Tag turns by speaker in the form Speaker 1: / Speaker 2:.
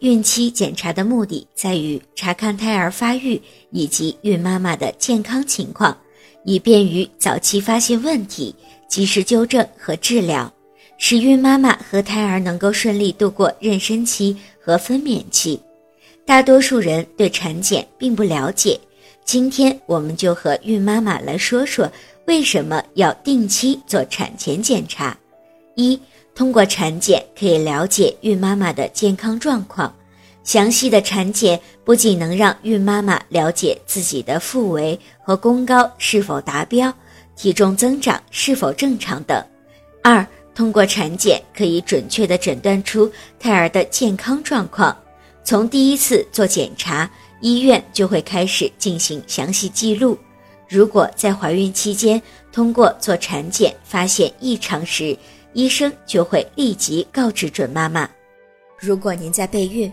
Speaker 1: 孕期检查的目的在于查看胎儿发育以及孕妈妈的健康情况，以便于早期发现问题、及时纠正和治疗，使孕妈妈和胎儿能够顺利度过妊娠期和分娩期。大多数人对产检并不了解，今天我们就和孕妈妈来说说为什么要定期做产前检查。一通过产检可以了解孕妈妈的健康状况。详细的产检不仅能让孕妈妈了解自己的腹围和宫高是否达标，体重增长是否正常等。二，通过产检可以准确地诊断出胎儿的健康状况。从第一次做检查，医院就会开始进行详细记录。如果在怀孕期间通过做产检发现异常时，医生就会立即告知准妈妈。如果您在备孕、